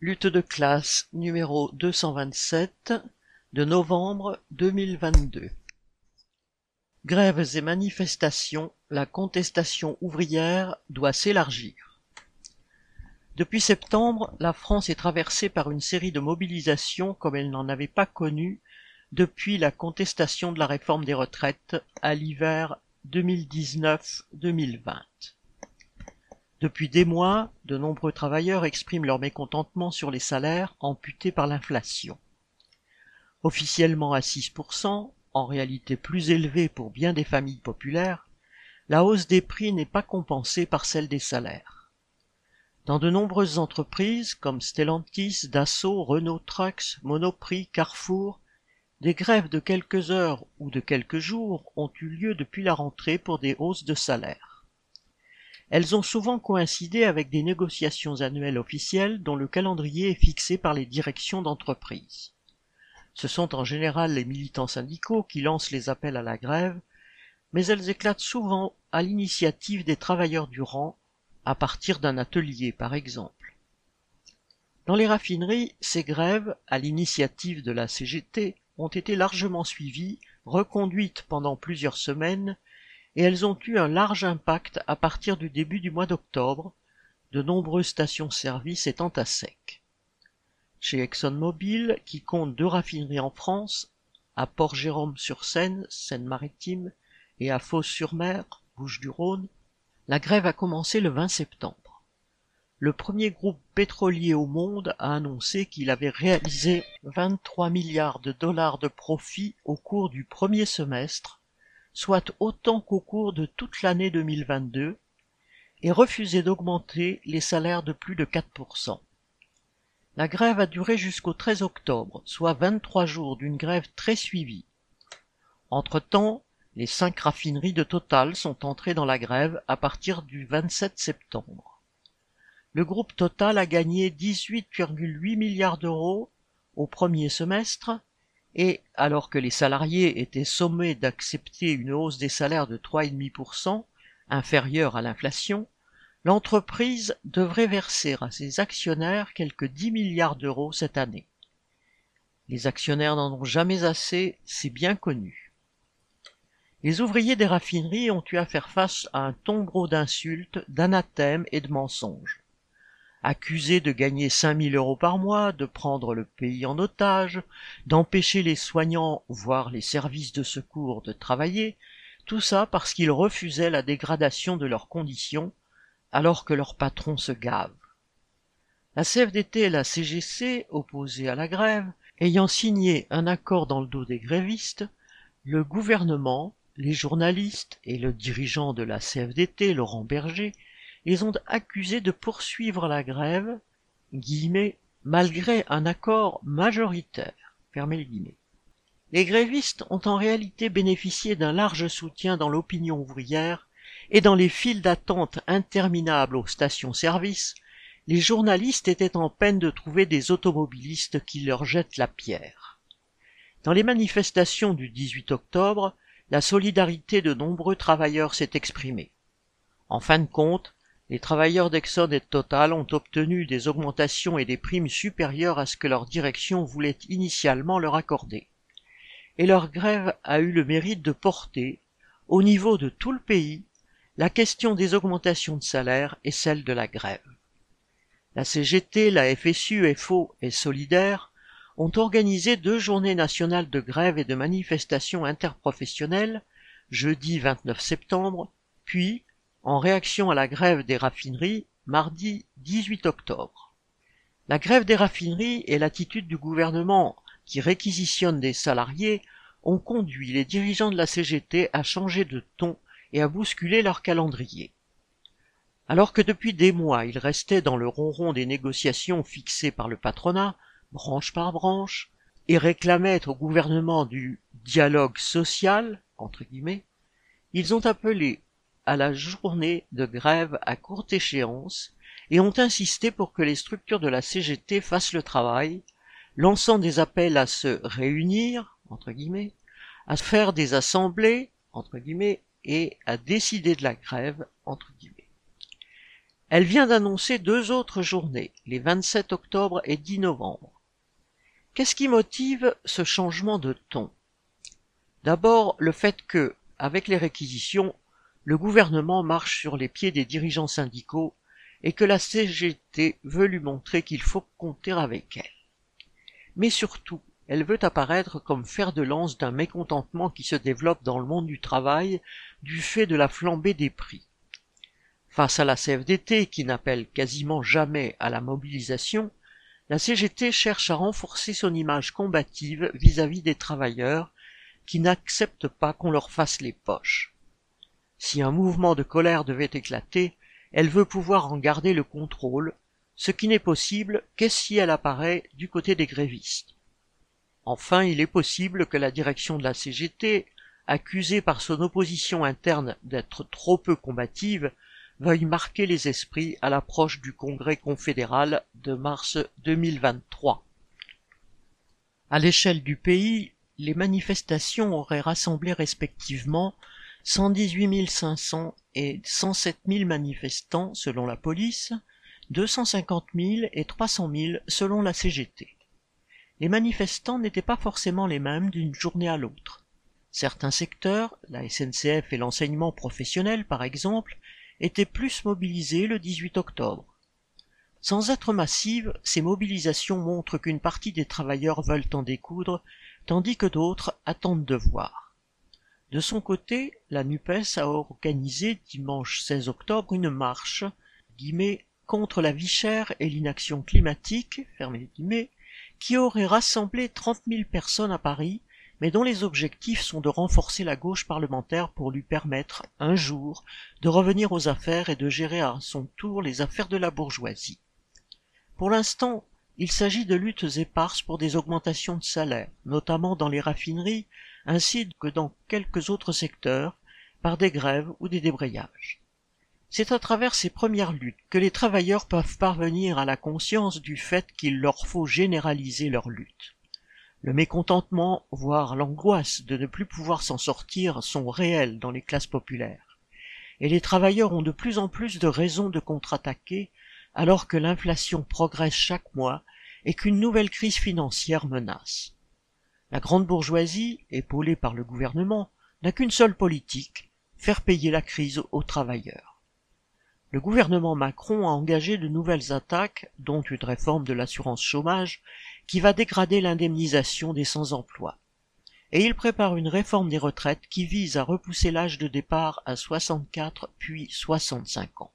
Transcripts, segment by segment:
Lutte de classe numéro 227 de novembre 2022. Grèves et manifestations, la contestation ouvrière doit s'élargir. Depuis septembre, la France est traversée par une série de mobilisations comme elle n'en avait pas connu depuis la contestation de la réforme des retraites à l'hiver 2019-2020. Depuis des mois, de nombreux travailleurs expriment leur mécontentement sur les salaires amputés par l'inflation. Officiellement à 6%, en réalité plus élevé pour bien des familles populaires, la hausse des prix n'est pas compensée par celle des salaires. Dans de nombreuses entreprises comme Stellantis, Dassault, Renault Trucks, Monoprix, Carrefour, des grèves de quelques heures ou de quelques jours ont eu lieu depuis la rentrée pour des hausses de salaire. Elles ont souvent coïncidé avec des négociations annuelles officielles dont le calendrier est fixé par les directions d'entreprise. Ce sont en général les militants syndicaux qui lancent les appels à la grève, mais elles éclatent souvent à l'initiative des travailleurs du rang, à partir d'un atelier par exemple. Dans les raffineries, ces grèves, à l'initiative de la CGT, ont été largement suivies, reconduites pendant plusieurs semaines, et elles ont eu un large impact à partir du début du mois d'octobre, de nombreuses stations-service étant à sec. Chez ExxonMobil, qui compte deux raffineries en France, à Port-Jérôme-sur-Seine, Seine-Maritime, et à Fos-sur-Mer, Bouches-du-Rhône, la grève a commencé le 20 septembre. Le premier groupe pétrolier au monde a annoncé qu'il avait réalisé 23 milliards de dollars de profit au cours du premier semestre, soit autant qu'au cours de toute l'année 2022, et refusé d'augmenter les salaires de plus de 4%. La grève a duré jusqu'au 13 octobre, soit 23 jours d'une grève très suivie. Entre-temps, les cinq raffineries de Total sont entrées dans la grève à partir du 27 septembre. Le groupe Total a gagné 18,8 milliards d'euros au premier semestre et, alors que les salariés étaient sommés d'accepter une hausse des salaires de 3,5%, inférieure à l'inflation, l'entreprise devrait verser à ses actionnaires quelques 10 milliards d'euros cette année. Les actionnaires n'en ont jamais assez, c'est bien connu. Les ouvriers des raffineries ont eu à faire face à un tombereau d'insultes, d'anathèmes et de mensonges. Accusés de gagner 5000 euros par mois, de prendre le pays en otage, d'empêcher les soignants, voire les services de secours de travailler, tout ça parce qu'ils refusaient la dégradation de leurs conditions alors que leur patron se gave. La CFDT et la CGC, opposées à la grève, ayant signé un accord dans le dos des grévistes, le gouvernement, les journalistes et le dirigeant de la CFDT, Laurent Berger, les ont accusés de poursuivre la grève, malgré un accord majoritaire. Les grévistes ont en réalité bénéficié d'un large soutien dans l'opinion ouvrière et dans les files d'attente interminables aux stations-service, les journalistes étaient en peine de trouver des automobilistes qui leur jettent la pierre. Dans les manifestations du 18 octobre, la solidarité de nombreux travailleurs s'est exprimée. En fin de compte, les travailleurs d'Exxon et de Total ont obtenu des augmentations et des primes supérieures à ce que leur direction voulait initialement leur accorder. Et leur grève a eu le mérite de porter, au niveau de tout le pays, la question des augmentations de salaire est celle de la grève. La CGT, la FSU, FO et Solidaire ont organisé deux journées nationales de grève et de manifestations interprofessionnelles, jeudi 29 septembre, puis, en réaction à la grève des raffineries, mardi 18 octobre. La grève des raffineries et l'attitude du gouvernement qui réquisitionne des salariés ont conduit les dirigeants de la CGT à changer de ton et à bousculer leur calendrier. Alors que depuis des mois ils restaient dans le ronron des négociations fixées par le patronat, branche par branche, et réclamaient au gouvernement du dialogue social, entre guillemets, ils ont appelé à la journée de grève à courte échéance et ont insisté pour que les structures de la CGT fassent le travail, lançant des appels à se réunir, à faire des assemblées, et à décider de la grève, entre guillemets. Elle vient d'annoncer deux autres journées, les 27 octobre et 10 novembre. Qu'est-ce qui motive ce changement de ton? D'abord, le fait que, avec les réquisitions, le gouvernement marche sur les pieds des dirigeants syndicaux et que la CGT veut lui montrer qu'il faut compter avec elle. Mais surtout, elle veut apparaître comme fer de lance d'un mécontentement qui se développe dans le monde du travail du fait de la flambée des prix. Face à la CFDT qui n'appelle quasiment jamais à la mobilisation, la CGT cherche à renforcer son image combative vis-à-vis des travailleurs qui n'acceptent pas qu'on leur fasse les poches. Si un mouvement de colère devait éclater, elle veut pouvoir en garder le contrôle, ce qui n'est possible que si elle apparaît du côté des grévistes. Enfin, il est possible que la direction de la CGT, accusée par son opposition interne d'être trop peu combative, veuille marquer les esprits à l'approche du congrès confédéral de mars 2023. À l'échelle du pays, les manifestations auraient rassemblé respectivement 118 500 et 107 000 manifestants selon la police, 250 000 et 300 000 selon la CGT. Les manifestants n'étaient pas forcément les mêmes d'une journée à l'autre. Certains secteurs, la SNCF et l'enseignement professionnel par exemple, étaient plus mobilisés le 18 octobre. Sans être massives, ces mobilisations montrent qu'une partie des travailleurs veulent en découdre, tandis que d'autres attendent de voir. De son côté, la NUPES a organisé dimanche 16 octobre une marche contre la vie chère et l'inaction climatique qui aurait rassemblé 30 000 personnes à Paris mais dont les objectifs sont de renforcer la gauche parlementaire pour lui permettre, un jour, de revenir aux affaires et de gérer à son tour les affaires de la bourgeoisie. Pour l'instant, il s'agit de luttes éparses pour des augmentations de salaire, notamment dans les raffineries, ainsi que dans quelques autres secteurs, par des grèves ou des débrayages. C'est à travers ces premières luttes que les travailleurs peuvent parvenir à la conscience du fait qu'il leur faut généraliser leur lutte. Le mécontentement, voire l'angoisse de ne plus pouvoir s'en sortir sont réels dans les classes populaires. Et les travailleurs ont de plus en plus de raisons de contre-attaquer alors que l'inflation progresse chaque mois et qu'une nouvelle crise financière menace. La grande bourgeoisie, épaulée par le gouvernement, n'a qu'une seule politique, faire payer la crise aux travailleurs. Le gouvernement Macron a engagé de nouvelles attaques, dont une réforme de l'assurance chômage, qui va dégrader l'indemnisation des sans-emploi. Et il prépare une réforme des retraites qui vise à repousser l'âge de départ à 64 puis 65 ans.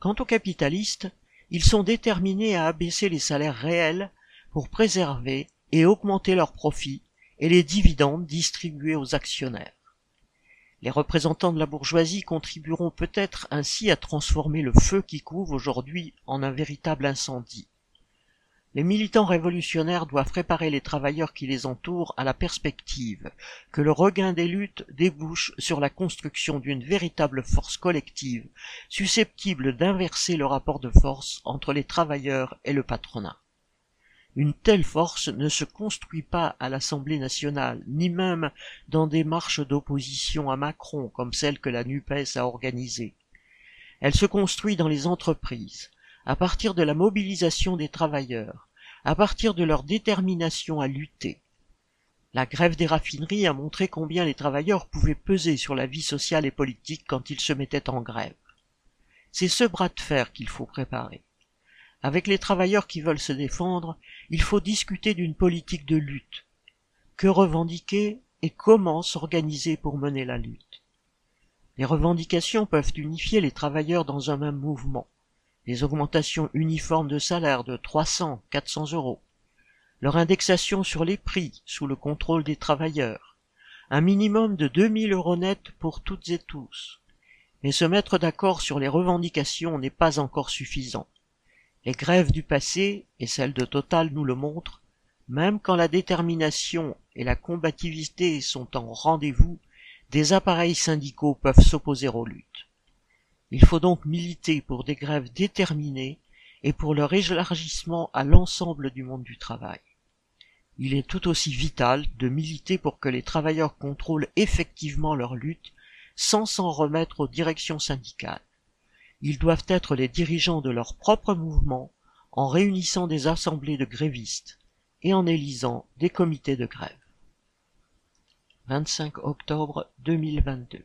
Quant aux capitalistes, ils sont déterminés à abaisser les salaires réels pour préserver et augmenter leurs profits et les dividendes distribués aux actionnaires. Les représentants de la bourgeoisie contribueront peut-être ainsi à transformer le feu qui couvre aujourd'hui en un véritable incendie. Les militants révolutionnaires doivent préparer les travailleurs qui les entourent à la perspective que le regain des luttes débouche sur la construction d'une véritable force collective susceptible d'inverser le rapport de force entre les travailleurs et le patronat. Une telle force ne se construit pas à l'Assemblée nationale, ni même dans des marches d'opposition à Macron comme celle que la NUPES a organisée. Elle se construit dans les entreprises, à partir de la mobilisation des travailleurs, à partir de leur détermination à lutter. La grève des raffineries a montré combien les travailleurs pouvaient peser sur la vie sociale et politique quand ils se mettaient en grève. C'est ce bras de fer qu'il faut préparer. Avec les travailleurs qui veulent se défendre, il faut discuter d'une politique de lutte. Que revendiquer et comment s'organiser pour mener la lutte? Les revendications peuvent unifier les travailleurs dans un même mouvement des augmentations uniformes de salaire de 300, 400 euros, leur indexation sur les prix sous le contrôle des travailleurs, un minimum de 2000 euros net pour toutes et tous. Mais se mettre d'accord sur les revendications n'est pas encore suffisant. Les grèves du passé, et celles de Total nous le montrent, même quand la détermination et la combativité sont en rendez-vous, des appareils syndicaux peuvent s'opposer aux luttes. Il faut donc militer pour des grèves déterminées et pour leur élargissement à l'ensemble du monde du travail. Il est tout aussi vital de militer pour que les travailleurs contrôlent effectivement leur lutte sans s'en remettre aux directions syndicales. Ils doivent être les dirigeants de leur propre mouvement en réunissant des assemblées de grévistes et en élisant des comités de grève. 25 octobre 2022